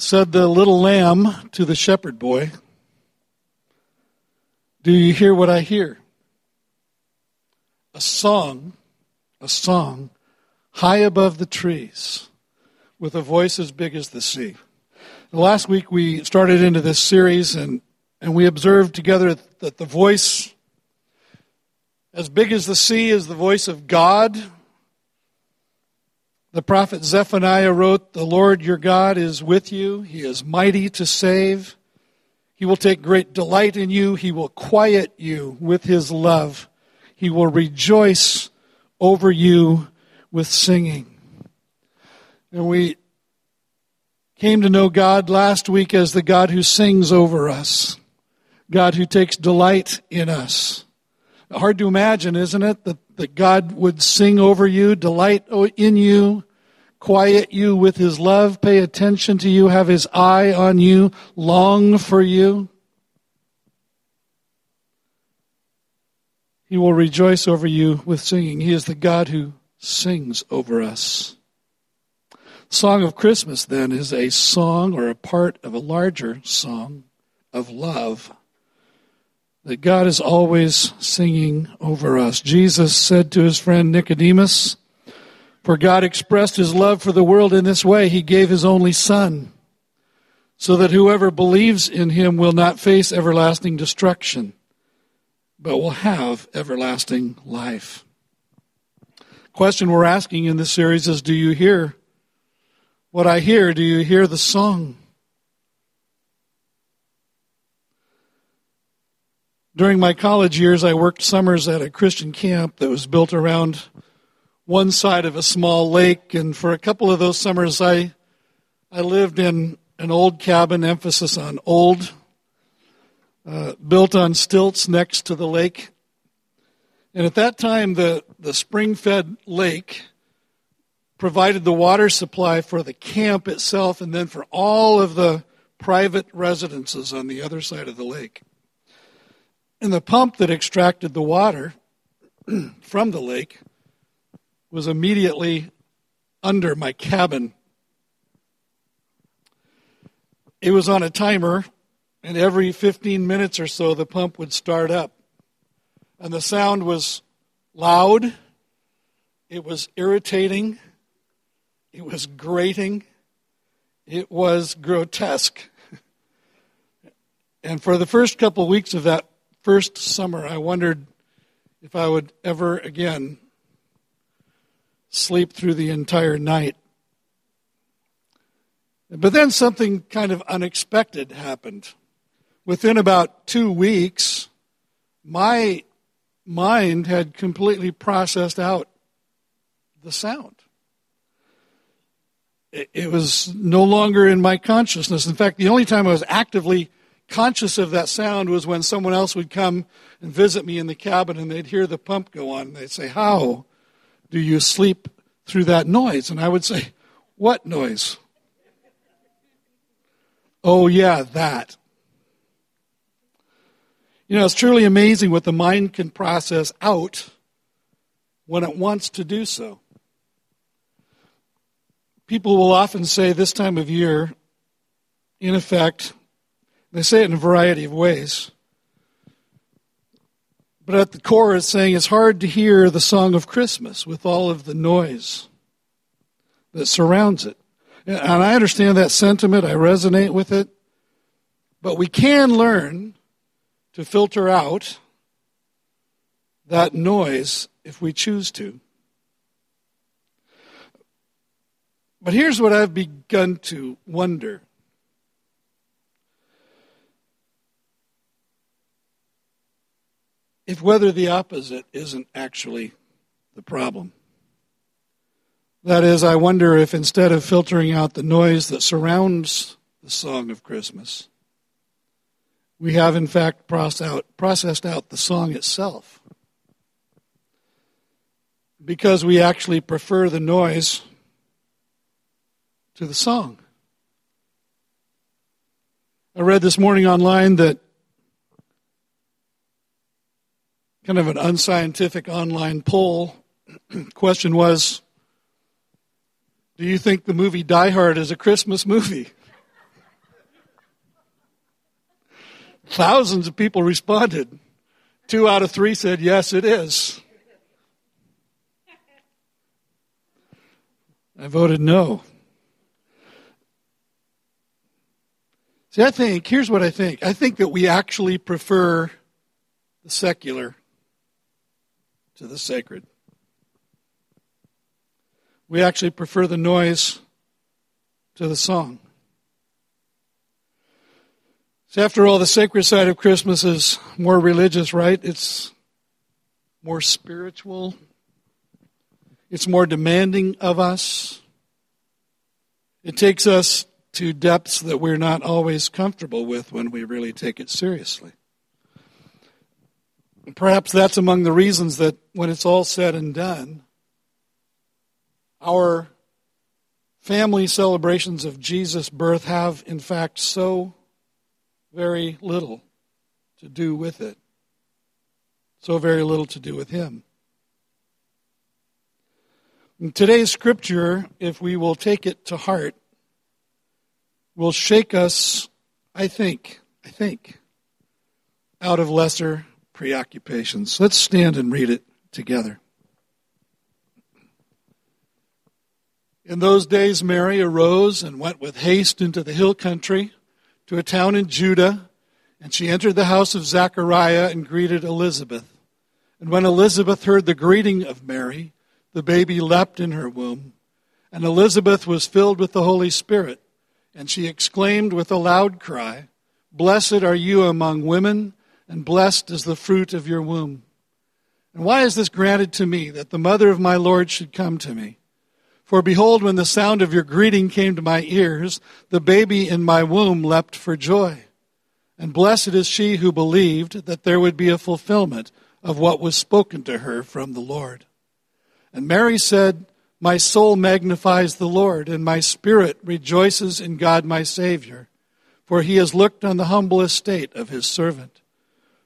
Said the little lamb to the shepherd boy, Do you hear what I hear? A song, a song high above the trees with a voice as big as the sea. Last week we started into this series and, and we observed together that the voice as big as the sea is the voice of God. The prophet Zephaniah wrote, The Lord your God is with you. He is mighty to save. He will take great delight in you. He will quiet you with his love. He will rejoice over you with singing. And we came to know God last week as the God who sings over us, God who takes delight in us. Hard to imagine, isn't it, that, that God would sing over you, delight in you, quiet you with his love, pay attention to you, have his eye on you, long for you. He will rejoice over you with singing. He is the God who sings over us. Song of Christmas, then, is a song or a part of a larger song of love that God is always singing over us. Jesus said to his friend Nicodemus, For God expressed his love for the world in this way, he gave his only Son, so that whoever believes in him will not face everlasting destruction, but will have everlasting life question we're asking in this series is Do you hear what I hear? Do you hear the song? During my college years, I worked summers at a Christian camp that was built around one side of a small lake, and for a couple of those summers, I, I lived in an old cabin, emphasis on old, uh, built on stilts next to the lake. And at that time, the, the spring fed lake provided the water supply for the camp itself and then for all of the private residences on the other side of the lake. And the pump that extracted the water from the lake was immediately under my cabin. It was on a timer, and every 15 minutes or so, the pump would start up and the sound was loud, it was irritating, it was grating, it was grotesque. And for the first couple of weeks of that first summer, I wondered if I would ever again sleep through the entire night. But then something kind of unexpected happened. Within about two weeks, my mind had completely processed out the sound. It, was no longer in my consciousness. In fact, the only time I was actively conscious of that sound was when someone else would come and visit me in the cabin and they'd hear the pump go on they'd say, How do you sleep through that noise? And I would say, What noise? oh, yeah, that. You know, it's truly amazing what the mind can process out when it wants to do so. People will often say this time of year, in effect, they say it in a variety of ways. But at the core, it's saying it's hard to hear the song of Christmas with all of the noise that surrounds it. And I understand that sentiment, I resonate with it. But we can learn to filter out that noise if we choose to. But here's what I've begun to wonder. If whether the opposite isn't actually the problem. That is, I wonder if instead of filtering out the noise that surrounds the song of Christmas, we have, in fact, processed out, the song itself. Because we actually prefer the noise to the song. I read this morning online that kind of an unscientific online poll question was Do you think the movie Die Hard is a Christmas movie? Thousands of people responded. Two out of three said, Yes, it is. I voted no. See, I think, here's what I think. I think that we actually prefer the secular to the sacred. We actually prefer the noise to the song. So, after all, the sacred side of Christmas is more religious, right? It's more spiritual. It's more demanding of us. It takes us to depths that we're not always comfortable with when we really take it seriously. Perhaps that's among the reasons that when it's all said and done, our family celebrations of Jesus' birth have, in fact, so very little to do with it, so very little to do with Him. In today's scripture, if we will take it to heart, will shake us, I think, I think, out of lesser preoccupations. Let's stand and read it together. In those days, Mary arose and went with haste into the hill country to a town in Judah, and she entered the house of Zechariah and greeted Elizabeth. And when Elizabeth heard the greeting of Mary, the baby leapt in her womb, and Elizabeth was filled with the Holy Spirit, and she exclaimed with a loud cry, Blessed are you among women, and blessed is the fruit of your womb. And why is this granted to me, that the mother of my Lord should come to me? For behold, when the sound of your greeting came to my ears, the baby in my womb leapt for joy. And blessed is she who believed that there would be a fulfillment of what was spoken to her from the Lord. And Mary said, My soul magnifies the Lord, and my spirit rejoices in God my Savior, for he has looked on the humble estate of his servant.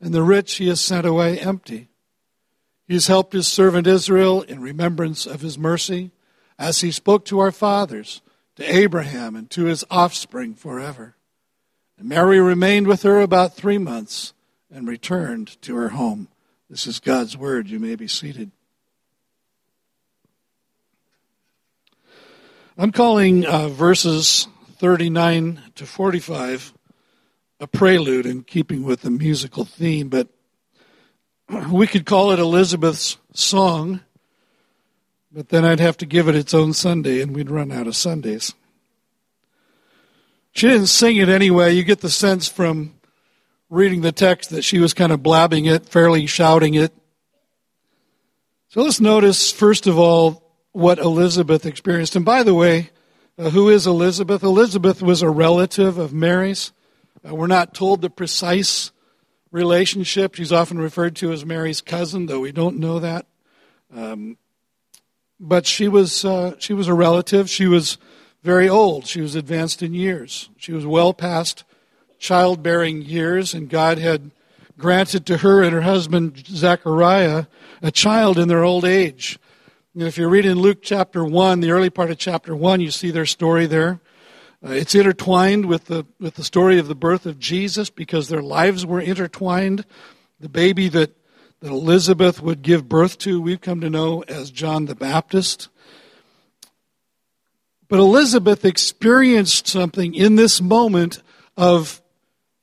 and the rich he has sent away empty. He has helped his servant Israel in remembrance of his mercy, as he spoke to our fathers, to Abraham, and to his offspring forever. And Mary remained with her about three months and returned to her home. This is God's word. You may be seated. I'm calling uh, verses 39 to 45 a prelude in keeping with the musical theme, but we could call it Elizabeth's song, but then I'd have to give it its own Sunday and we'd run out of Sundays. She didn't sing it anyway. You get the sense from reading the text that she was kind of blabbing it, fairly shouting it. So let's notice, first of all, what Elizabeth experienced. And by the way, uh, who is Elizabeth? Elizabeth was a relative of Mary's. Uh, we're not told the precise relationship. She's often referred to as Mary's cousin, though we don't know that. Um, but she was uh, she was a relative. She was very old. She was advanced in years. She was well past childbearing years, and God had granted to her and her husband Zechariah a child in their old age. And if you read in Luke chapter 1, the early part of chapter 1, you see their story there. Uh, it's intertwined with the, with the story of the birth of Jesus because their lives were intertwined. The baby that, that Elizabeth would give birth to, we've come to know as John the Baptist. But Elizabeth experienced something in this moment of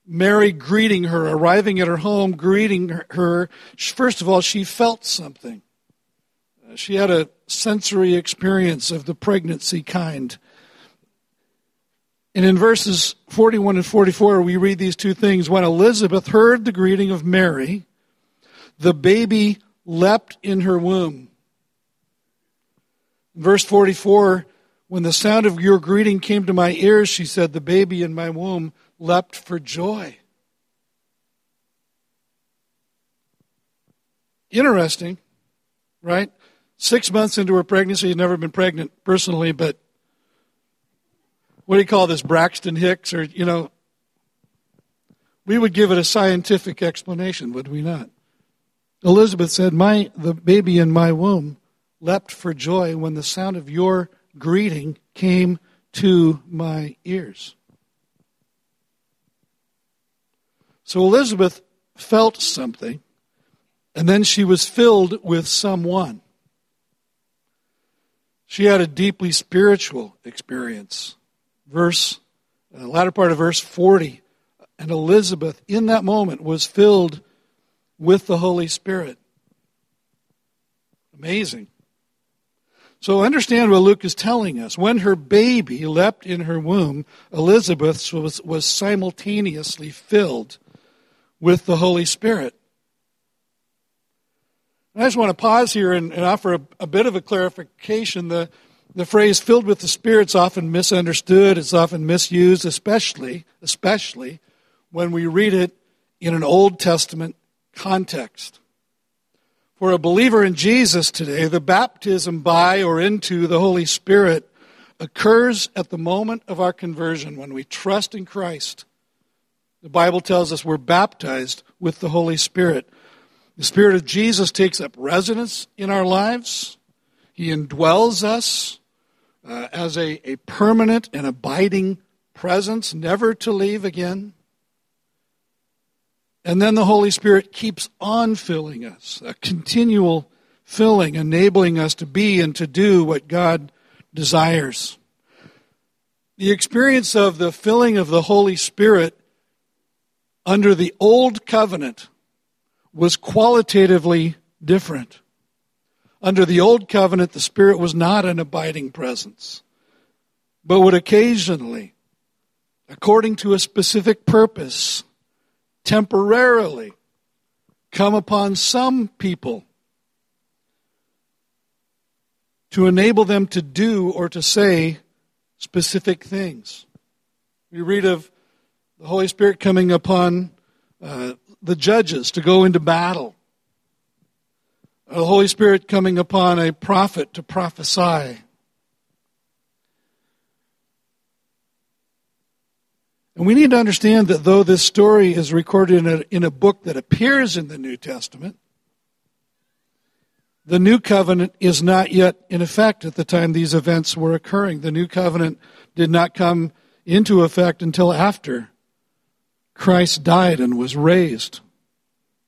Mary greeting her, arriving at her home, greeting her, first of all, she felt something. Uh, she had a sensory experience of the pregnancy kind. And in verses 41 and 44, we read these two things. When Elizabeth heard the greeting of Mary, the baby leapt in her womb. Verse 44, when the sound of your greeting came to my ears, she said, the baby in my womb leapt for joy. interesting, right? Six months into her pregnancy, had never been pregnant personally, but what do you call this, Braxton Hicks, or, you know, we would give it a scientific explanation, would we not? Elizabeth said, My the baby in my womb leapt for joy when the sound of your greeting came to my ears. So Elizabeth felt something, and then she was filled with someone. She had a deeply spiritual experience. Verse, the uh, latter part of verse 40 and Elizabeth, in that moment, was filled with the Holy Spirit. Amazing. So understand what Luke is telling us. When her baby leapt in her womb, Elizabeth was, was simultaneously filled with the Holy Spirit. I just want to pause here and, and offer a, a, bit of a clarification. The, the phrase filled with the Spirit is often misunderstood, it's often misused, especially, especially when we read it in an Old Testament context. For a believer in Jesus today, the baptism by or into the Holy Spirit occurs at the moment of our conversion when we trust in Christ. The Bible tells us we're baptized with the Holy Spirit. The Spirit of Jesus takes up residence in our lives. He indwells us uh, as a, a permanent and abiding presence, never to leave again. And then the Holy Spirit keeps on filling us, a continual filling, enabling us to be and to do what God desires. The experience of the filling of the Holy Spirit under the old covenant was qualitatively different. Under the old covenant, the Spirit was not an abiding presence, but would occasionally, according to a specific purpose, temporarily come upon some people to enable them to do or to say specific things. We read of the Holy Spirit coming upon uh, the judges to go into battle, the Holy Spirit coming upon a prophet to prophesy. And we need to understand that though this story is recorded in a, in a book that appears in the New Testament, the new covenant is not yet in effect at the time these events were occurring. The new covenant did not come into effect until after Christ died and was raised,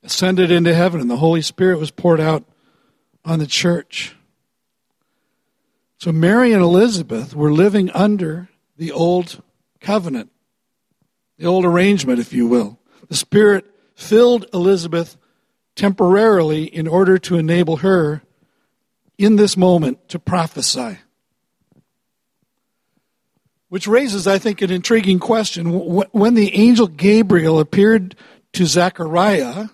ascended into heaven, and the Holy Spirit was poured out on the church. So Mary and Elizabeth were living under the old covenant the old arrangement, if you will. The Spirit filled Elizabeth temporarily in order to enable her in this moment to prophesy. Which raises, I think, an intriguing question. When the angel Gabriel appeared to Zechariah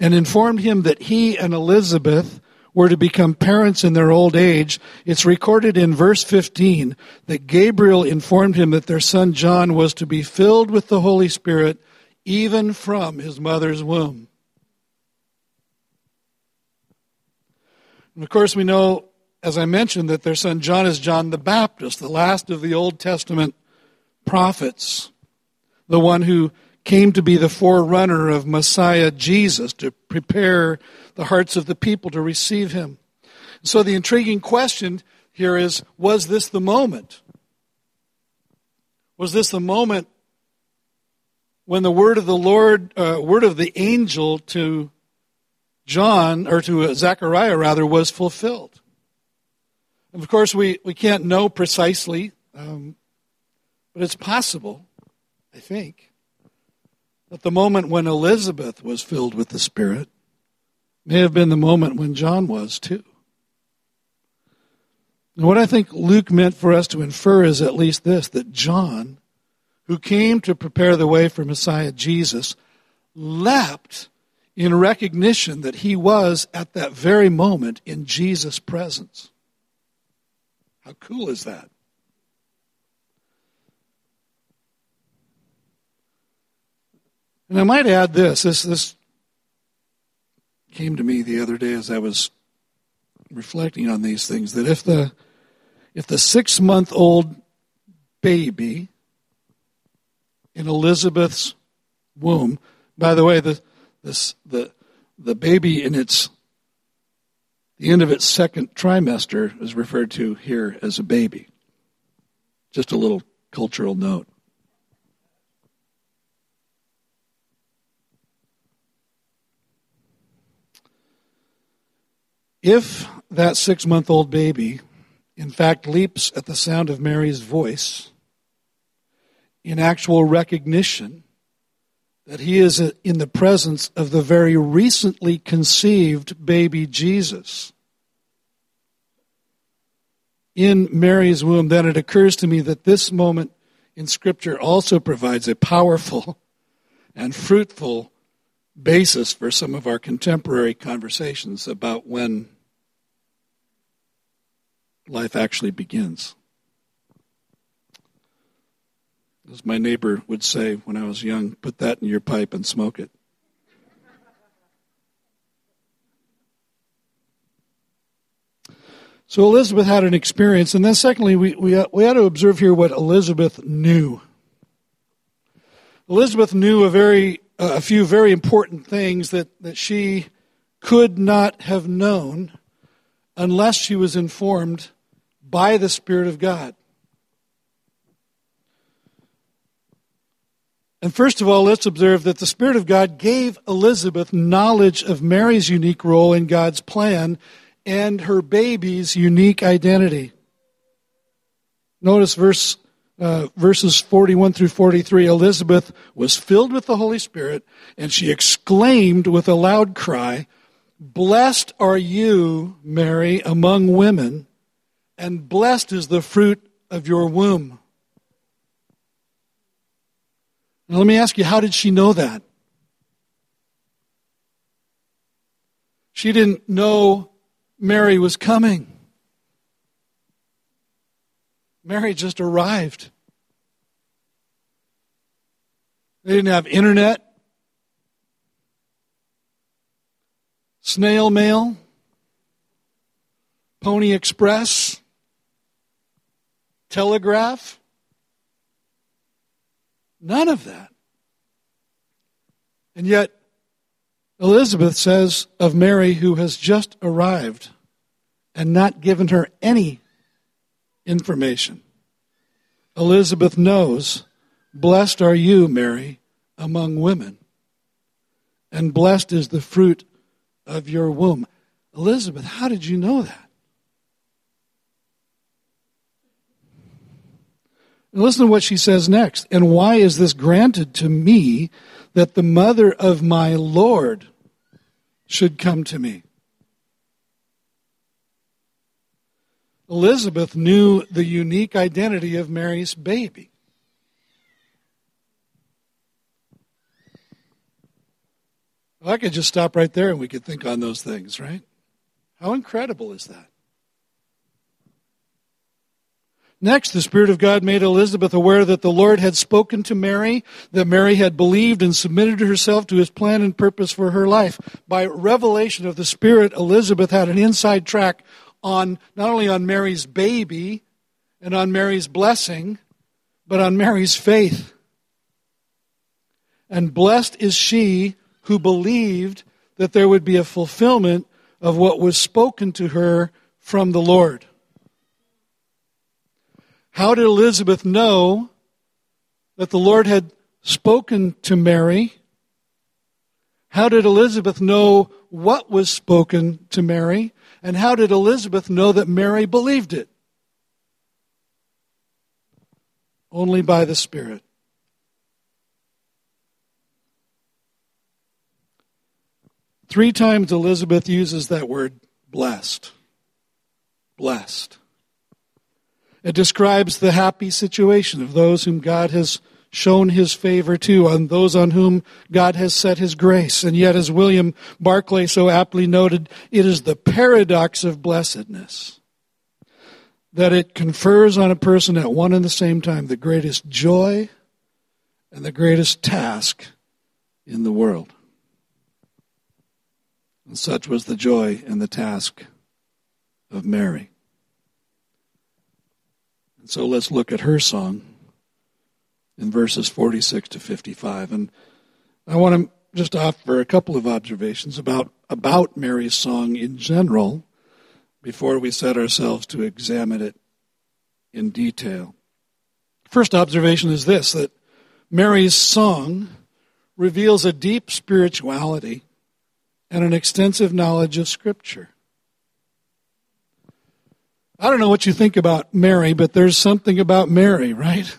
and informed him that he and Elizabeth were to become parents in their old age, it's recorded in verse 15 that Gabriel informed him that their son John was to be filled with the Holy Spirit even from his mother's womb. And of course, we know, as I mentioned, that their son John is John the Baptist, the last of the Old Testament prophets, the one who came to be the forerunner of Messiah Jesus to prepare the hearts of the people to receive him. So the intriguing question here is was this the moment? Was this the moment when the word of the Lord, uh, word of the angel to John, or to Zechariah rather, was fulfilled? And of course, we, we can't know precisely, um, but it's possible, I think, that the moment when Elizabeth was filled with the Spirit may have been the moment when John was too. And what I think Luke meant for us to infer is at least this that John, who came to prepare the way for Messiah Jesus, leapt in recognition that he was at that very moment in Jesus' presence. How cool is that? And I might add this, this, this came to me the other day as I was reflecting on these things that if the if the six month old baby in Elizabeth's womb, by the way, the this the the baby in its the end of its second trimester is referred to here as a baby. Just a little cultural note. If that six month old baby, in fact, leaps at the sound of Mary's voice in actual recognition that he is in the presence of the very recently conceived baby Jesus in Mary's womb, then it occurs to me that this moment in Scripture also provides a powerful and fruitful basis for some of our contemporary conversations about when life actually begins. As my neighbor would say when I was young, put that in your pipe and smoke it. So Elizabeth had an experience, and then secondly, we, we, we ought to observe here what Elizabeth knew. Elizabeth knew a very a few very important things that, that she could not have known unless she was informed by the Spirit of God. And first of all, let's observe that the Spirit of God gave Elizabeth knowledge of Mary's unique role in God's plan and her baby's unique identity. Notice verse uh, verses 41 through 43, Elizabeth was filled with the Holy Spirit, and she exclaimed with a loud cry, Blessed are you, Mary, among women, and blessed is the fruit of your womb. Now, let me ask you, how did she know that? She didn't know Mary was coming. Mary just arrived. They didn't have internet, snail mail, Pony Express, telegraph. None of that. And yet, Elizabeth says of Mary, who has just arrived and not given her any information. Elizabeth knows, Blessed are you, Mary, among women, and blessed is the fruit of your womb. Elizabeth, how did you know that? And listen to what she says next. And why is this granted to me that the mother of my Lord should come to me? Elizabeth knew the unique identity of Mary's baby. Well, I could just stop right there and we could think on those things, right? How incredible is that? Next, the Spirit of God made Elizabeth aware that the Lord had spoken to Mary, that Mary had believed and submitted herself to his plan and purpose for her life. By revelation of the Spirit, Elizabeth had an inside track on not only on Mary's baby and on Mary's blessing, but on Mary's faith. And blessed is she who believed that there would be a fulfillment of what was spoken to her from the Lord. How did Elizabeth know that the Lord had spoken to Mary? How did Elizabeth know what was spoken to Mary? And how did Elizabeth know that Mary believed it? Only by the Spirit. Three times Elizabeth uses that word blessed. Blessed. It describes the happy situation of those whom God has shown his favor to, on those on whom God has set his grace. And yet, as William Barclay so aptly noted, it is the paradox of blessedness that it confers on a person at one and the same time the greatest joy and the greatest task in the world. And such was the joy and the task of Mary. And so let's look at her song in verses 46 to 55. And I want to just offer a couple of observations about, about Mary's song in general before we set ourselves to examine it in detail. First observation is this that Mary's song reveals a deep spirituality and an extensive knowledge of Scripture. I don't know what you think about Mary, but there's something about Mary, right?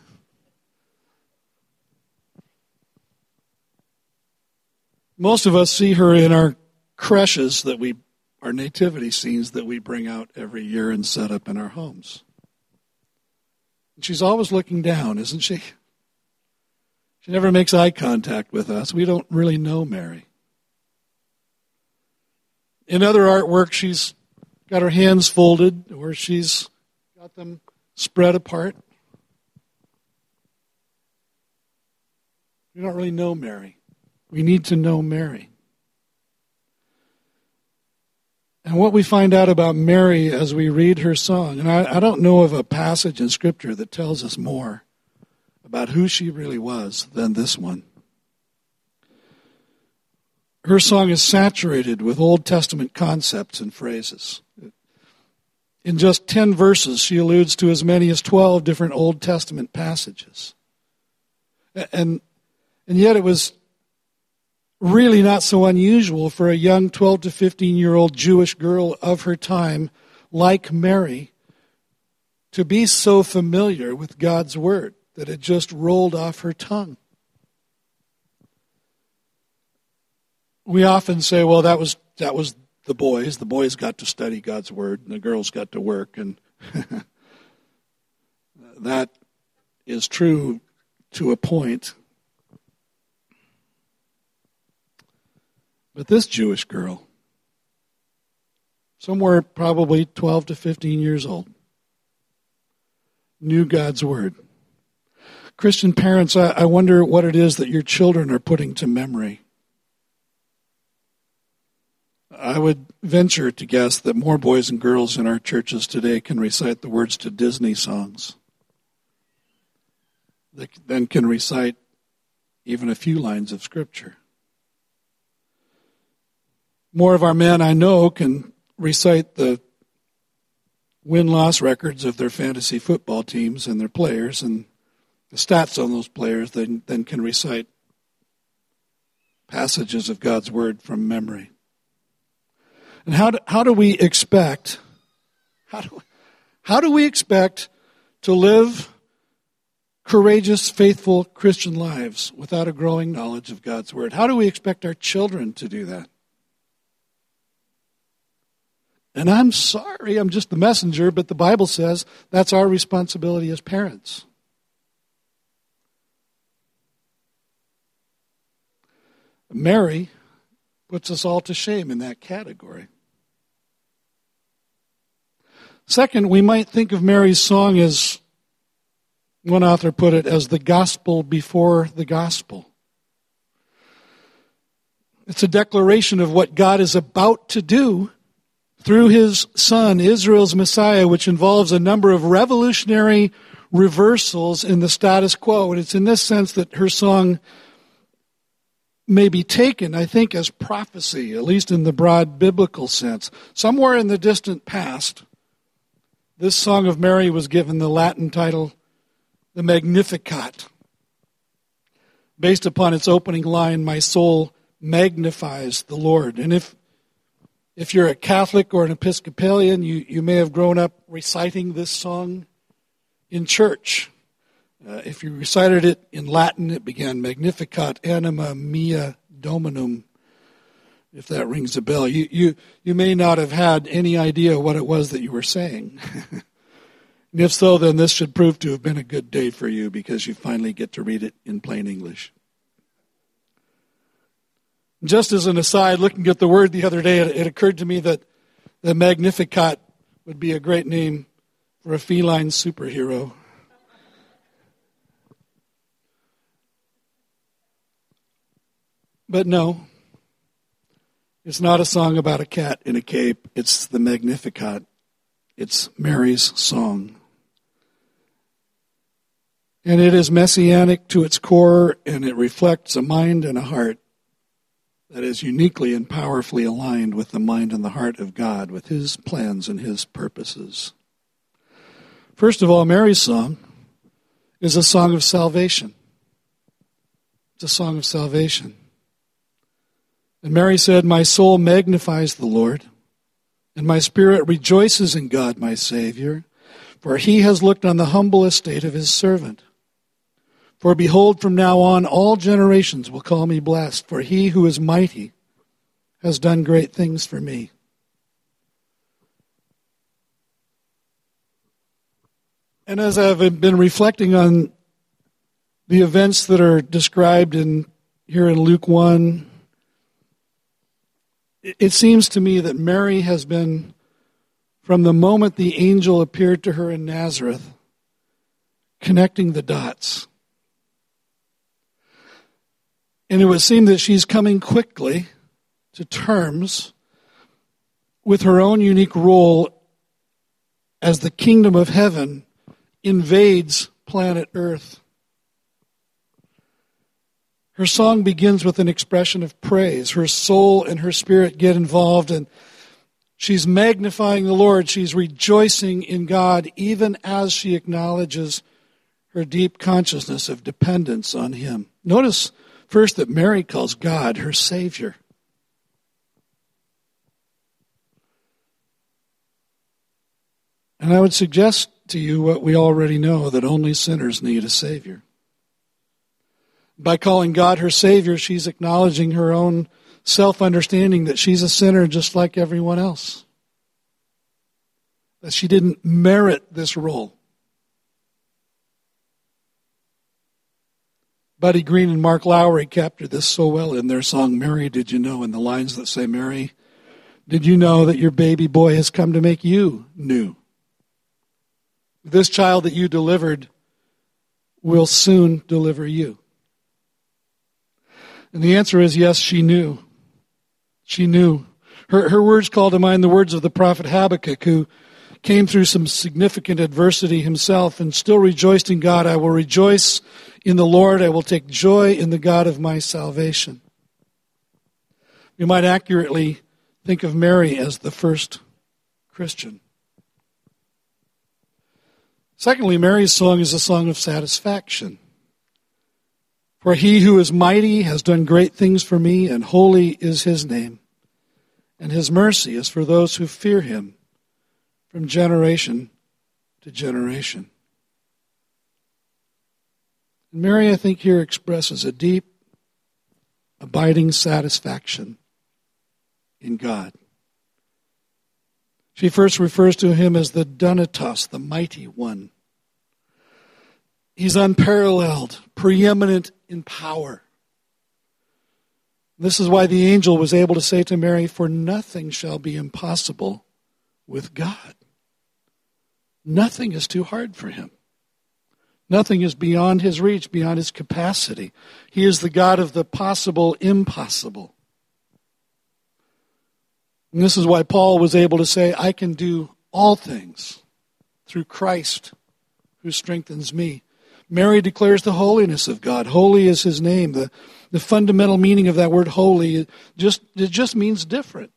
Most of us see her in our creches that we, our nativity scenes that we bring out every year and set up in our homes. And she's always looking down, isn't she? She never makes eye contact with us. We don't really know Mary. In other artwork, she's got her hands folded or she's got them spread apart. We don't really know Mary. We need to know Mary. And what we find out about Mary as we read her song, and I, I, don't know of a passage in Scripture that tells us more about who she really was than this one. Her song is saturated with Old Testament concepts and phrases. In just 10 verses, she alludes to as many as 12 different Old Testament passages. And, and yet it was really not so unusual for a young 12 to 15 year old Jewish girl of her time, like Mary, to be so familiar with God's Word that it just rolled off her tongue. We often say, well, that was, that was the boys. The boys got to study God's Word, and the girls got to work. And that is true to a point. But this Jewish girl, somewhere probably 12 to 15 years old, knew God's Word. Christian parents, I, wonder what it is that your children are putting to memory. I would venture to guess that more boys and girls in our churches today can recite the words to Disney songs than can recite even a few lines of Scripture. More of our men I know can recite the win loss records of their fantasy football teams and their players and the stats on those players than, than can recite passages of God's Word from memory. And how do, how do we expect, how do, how do we expect to live courageous, faithful Christian lives without a growing knowledge of God's Word? How do we expect our children to do that? And I'm sorry, I'm just the messenger, but the Bible says that's our responsibility as parents. Mary puts us all to shame in that category. Second, we might think of Mary's song as one author put it as the gospel before the gospel. It's a declaration of what God is about to do through his son, Israel's Messiah, which involves a number of revolutionary reversals in the status quo. And it's in this sense that her song may be taken, I think, as prophecy, at least in the broad biblical sense. Somewhere in the distant past, this Song of Mary was given the Latin title, the Magnificat, based upon its opening line, My soul magnifies the Lord. And if if you're a Catholic or an Episcopalian, you, you may have grown up reciting this song in church. Uh, if you recited it in Latin, it began Magnificat anima mea dominum, if that rings a bell. You, you, you may not have had any idea what it was that you were saying. and if so, then this should prove to have been a good day for you because you finally get to read it in plain English. Just as an aside, looking at the word the other day, it, occurred to me that the Magnificat would be a great name for a feline superhero. But no, It's not a song about a cat in a cape, it's the Magnificat. It's Mary's song. And it is messianic to its core, and it reflects a mind and a heart that is uniquely and powerfully aligned with the mind and the heart of God, with His plans and His purposes. First of all, Mary's song is a song of salvation. It's a song of salvation. And Mary said, My soul magnifies the Lord, and my spirit rejoices in God my Savior, for he has looked on the humble estate of his servant. For behold, from now on all generations will call me blessed, for he who is mighty has done great things for me. And as I've been reflecting on the events that are described in here in Luke 1, it seems to me that Mary has been, from the moment the angel appeared to her in Nazareth, connecting the dots. And it would seem that she's coming quickly to terms with her own unique role as the kingdom of heaven invades planet Earth. Her song begins with an expression of praise. Her soul and her spirit get involved, and she's magnifying the Lord. She's rejoicing in God, even as she acknowledges her deep consciousness of dependence on Him. Notice first that Mary calls God her Savior. And I would suggest to you what we already know that only sinners need a Savior. By calling God her Savior, she's acknowledging her own self understanding that she's a sinner just like everyone else. That she didn't merit this role. Buddy Green and Mark Lowry captured this so well in their song, Mary, Did You Know? In the lines that say, Mary, did you know that your baby boy has come to make you new? This child that you delivered will soon deliver you. And the answer is yes, she knew. She knew. Her, her words call to mind the words of the prophet Habakkuk, who came through some significant adversity himself and still rejoiced in God. I will rejoice in the Lord. I will take joy in the God of my salvation. We might accurately think of Mary as the first Christian. Secondly, Mary's song is a song of satisfaction. For he who is mighty has done great things for me, and holy is his name. And his mercy is for those who fear him from generation to generation. And Mary, I think, here expresses a deep, abiding satisfaction in God. She first refers to him as the Dunatos, the mighty one. He's unparalleled, preeminent in power. This is why the angel was able to say to Mary, For nothing shall be impossible with God. Nothing is too hard for him. Nothing is beyond his reach, beyond his capacity. He is the God of the possible impossible. And this is why Paul was able to say, I can do all things through Christ who strengthens me. Mary declares the holiness of God. Holy is his name. The, the fundamental meaning of that word holy it just, it just means different.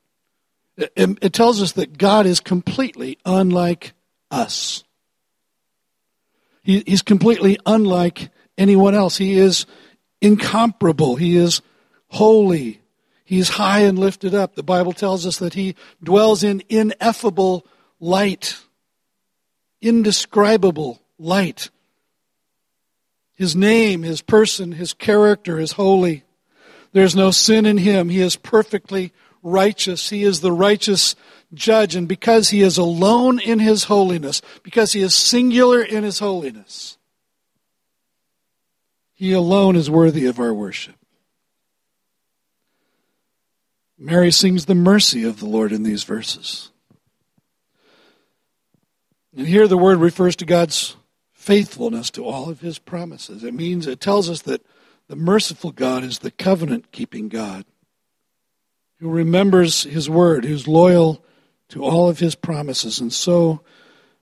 It, it tells us that God is completely unlike us. He, he's completely unlike anyone else. He is incomparable. He is holy. He's high and lifted up. The Bible tells us that he dwells in ineffable light, indescribable light. His name, his person, his character is holy. There's no sin in him. He is perfectly righteous. He is the righteous judge. And because he is alone in his holiness, because he is singular in his holiness, he alone is worthy of our worship. Mary sings the mercy of the Lord in these verses. And here the word refers to God's faithfulness to all of his promises. It means, it tells us that the merciful God is the covenant keeping God who remembers his word, who's loyal to all of his promises. And so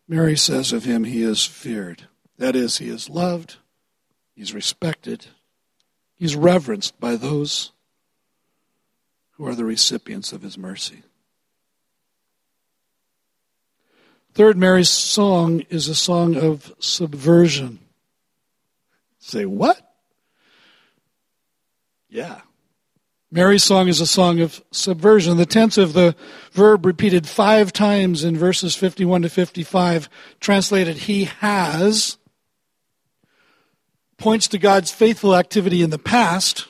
Mary says of him, he is feared. That is, he is loved, he's respected, he's reverenced by those who are the recipients of his mercy. Third, Mary's song is a song of subversion. Say, what? Yeah. Mary's song is a song of subversion. The tense of the verb repeated five times in verses 51 to 55, translated he has, points to God's faithful activity in the past,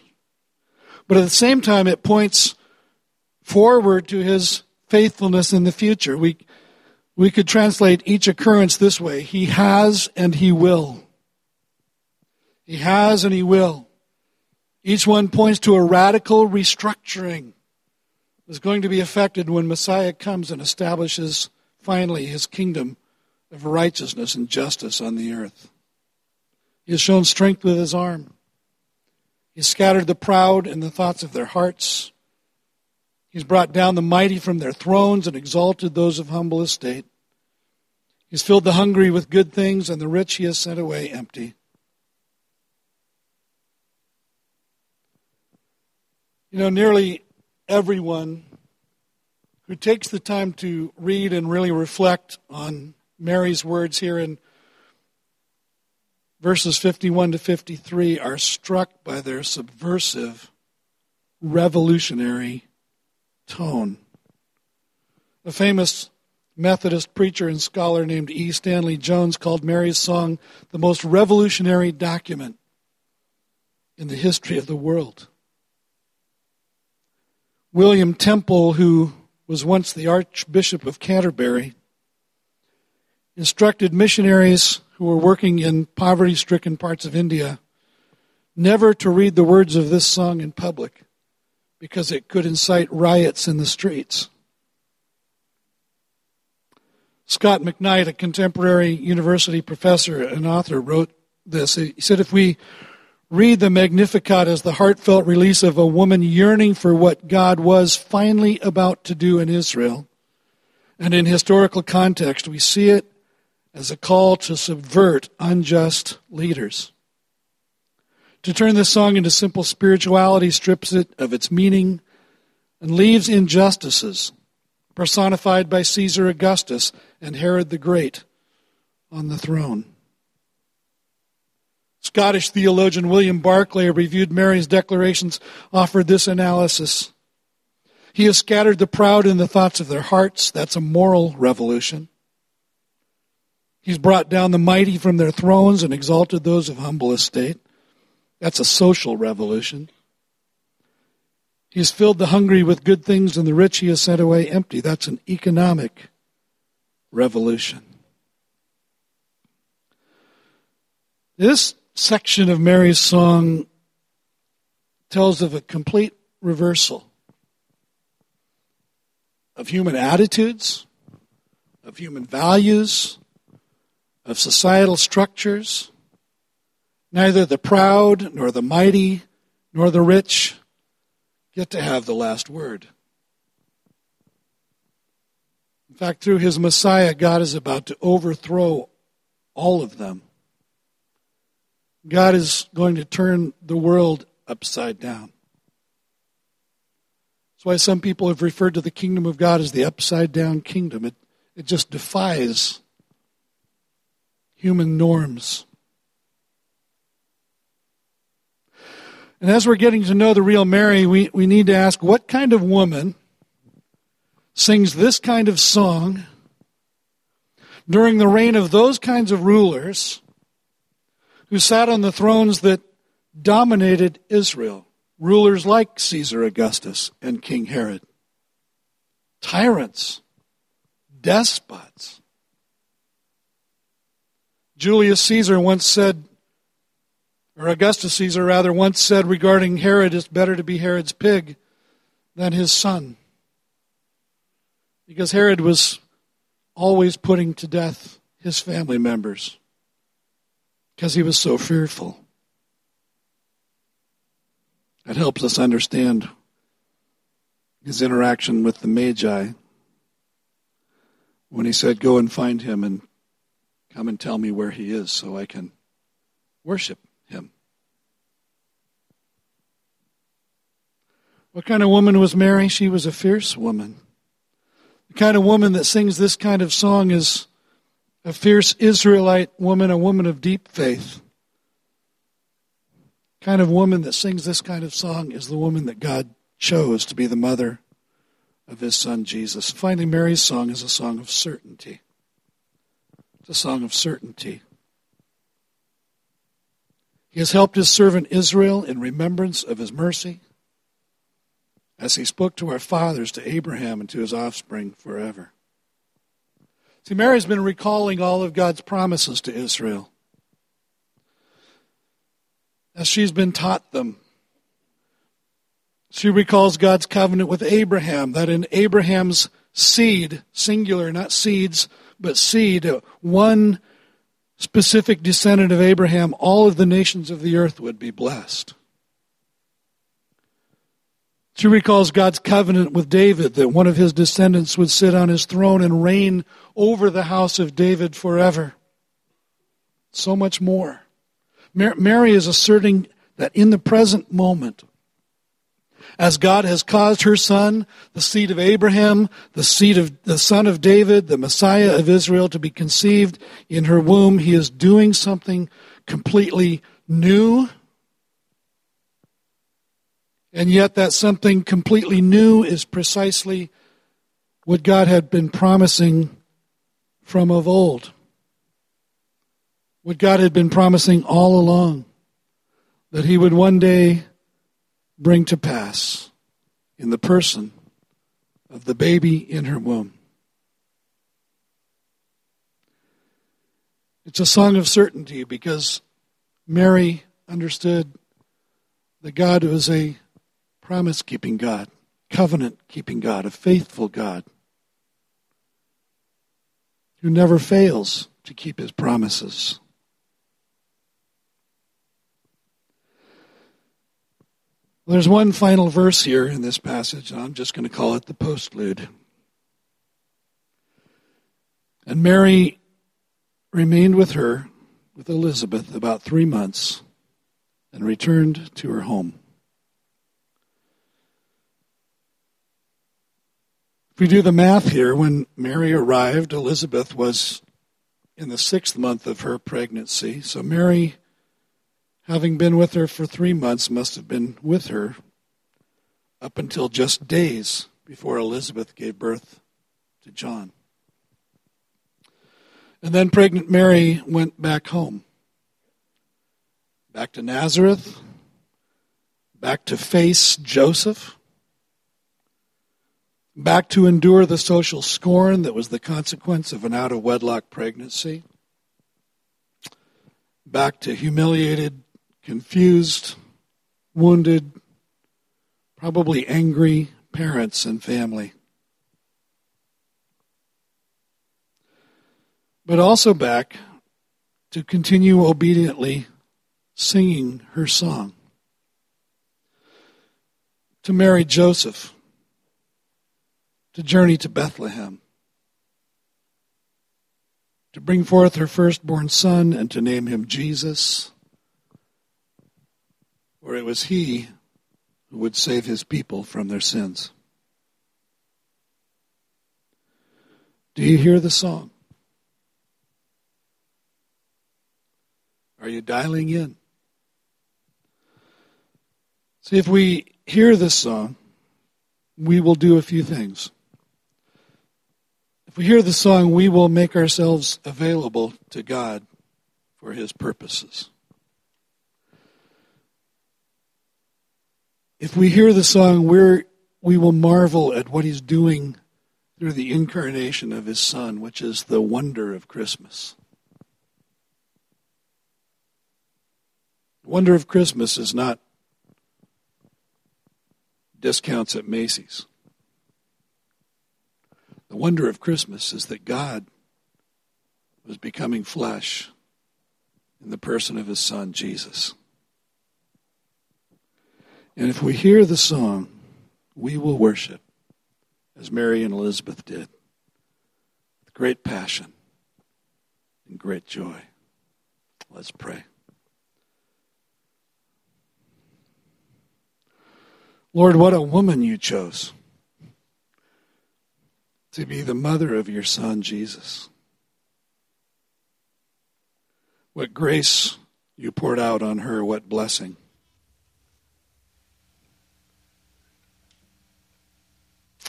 but at the same time it points forward to his faithfulness in the future. We, we could translate each occurrence this way He has and He will. He has and He will. Each one points to a radical restructuring that's going to be effected when Messiah comes and establishes finally his kingdom of righteousness and justice on the earth. He has shown strength with his arm. He has scattered the proud in the thoughts of their hearts. He's brought down the mighty from their thrones and exalted those of humble estate. He's filled the hungry with good things, and the rich he has sent away empty. You know, nearly everyone who takes the time to read and really reflect on Mary's words here in verses 51 to 53 are struck by their subversive, revolutionary tone. A famous Methodist preacher and scholar named E. Stanley Jones called Mary's song the most revolutionary document in the history of the world. William Temple, who was once the Archbishop of Canterbury, instructed missionaries who were working in poverty stricken parts of India never to read the words of this song in public because it could incite riots in the streets. Scot McKnight, a contemporary university professor and author, wrote this. He said, If we read the Magnificat as the heartfelt release of a woman yearning for what God was finally about to do in Israel. And in historical context, we see it as a call to subvert unjust leaders. To turn this song into simple spirituality strips it of its meaning and leaves injustices personified by Caesar Augustus and Herod the Great on the throne. Scottish theologian William Barclay reviewed Mary's declarations, offered this analysis. He has scattered the proud in the thoughts of their hearts. That's a moral revolution. He's brought down the mighty from their thrones and exalted those of humble estate. That's a social revolution. He has filled the hungry with good things, and the rich he has sent away empty. That's an economic revolution. This section of Mary's song tells of a complete reversal of human attitudes, of human values, of societal structures. Neither the proud, nor the mighty, nor the rich get to have the last word. In fact, through his Messiah, God is about to overthrow all of them. God is going to turn the world upside down. That's why some people have referred to the kingdom of God as the upside down kingdom. It, it just defies human norms. And as we're getting to know the real Mary, we, we need to ask what kind of woman sings this kind of song during the reign of those kinds of rulers who sat on the thrones that dominated Israel, rulers like Caesar Augustus and King Herod, tyrants, despots. Julius Caesar once said, or Augustus Caesar rather, once said regarding Herod, it's better to be Herod's pig than his son. Because Herod was always putting to death his family members because he was so fearful. It helps us understand his interaction with the Magi when he said, Go and find him and come and tell me where he is so I can worship him. What kind of woman was Mary? She was a fierce woman. The kind of woman that sings this kind of song is a fierce Israelite woman, a woman of deep faith. Kind of woman that sings this kind of song is the woman that God chose to be the mother of his son Jesus. Finally, Mary's song is a song of certainty. It's a song of certainty. He has helped his servant Israel in remembrance of his mercy as he spoke to our fathers, to Abraham, and to his offspring forever. See, Mary's been recalling all of God's promises to Israel as she's been taught them. She recalls God's covenant with Abraham, that in Abraham's seed, singular, not seeds, but seed, one specific descendant of Abraham, all of the nations of the earth would be blessed. She recalls God's covenant with David that one of his descendants would sit on his throne and reign over the house of David forever. So much more. Mary is asserting that in the present moment, as God has caused her son, the seed of Abraham, the seed of the son of David, the Messiah of Israel to be conceived in her womb, he is doing something completely new and yet, that something completely new is precisely what God had been promising from of old. What God had been promising all along that He would one day bring to pass in the person of the baby in her womb. It's a song of certainty because Mary understood that God was a promise keeping God, covenant keeping God, a faithful God who never fails to keep his promises. There's one final verse here in this passage, and I'm just going to call it the postlude. And Mary remained with her, with Elizabeth, about three months and returned to her home. If we do the math here, when Mary arrived, Elizabeth was in the sixth month of her pregnancy. So Mary, having been with her for three months, must have been with her up until just days before Elizabeth gave birth to John. And then pregnant Mary went back home, back to Nazareth, back to face Joseph back to endure the social scorn that was the consequence of an out of wedlock pregnancy, back to humiliated, confused, wounded, probably angry parents and family. But also back to continue obediently singing her song. To marry Joseph to journey to Bethlehem, to bring forth her firstborn son and to name him Jesus, for it was he who would save his people from their sins. Do you hear the song? Are you dialing in? See, if we hear this song, we will do a few things. If we hear the song, we will make ourselves available to God for His purposes. If we hear the song, we're, we will marvel at what He's doing through the incarnation of His Son, which is the wonder of Christmas. The wonder of Christmas is not discounts at Macy's. The wonder of Christmas is that God was becoming flesh in the person of his son, Jesus. And if we hear the song, we will worship as Mary and Elizabeth did, with great passion and great joy. Let's pray. Lord, what a woman you chose to be the mother of your son, Jesus. What grace you poured out on her, what blessing.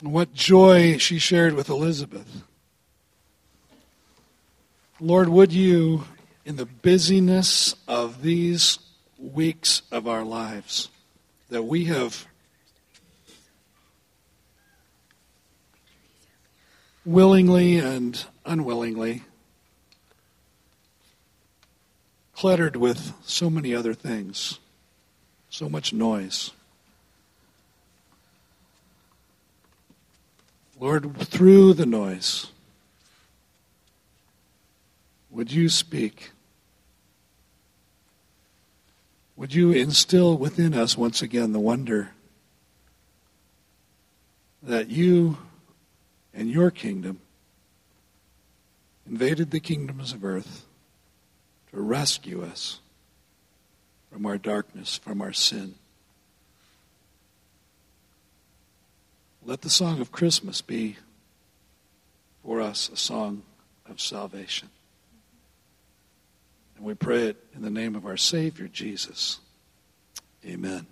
What joy she shared with Elizabeth. Lord, would you, in the busyness of these weeks of our lives, that we have willingly and unwillingly cluttered with so many other things, so much noise. Lord, through the noise, would you speak? Would you instill within us once again the wonder that you and your kingdom invaded the kingdoms of earth to rescue us from our darkness, from our sin. Let the song of Christmas be for us a song of salvation. And we pray it in the name of our Savior, Jesus. Amen.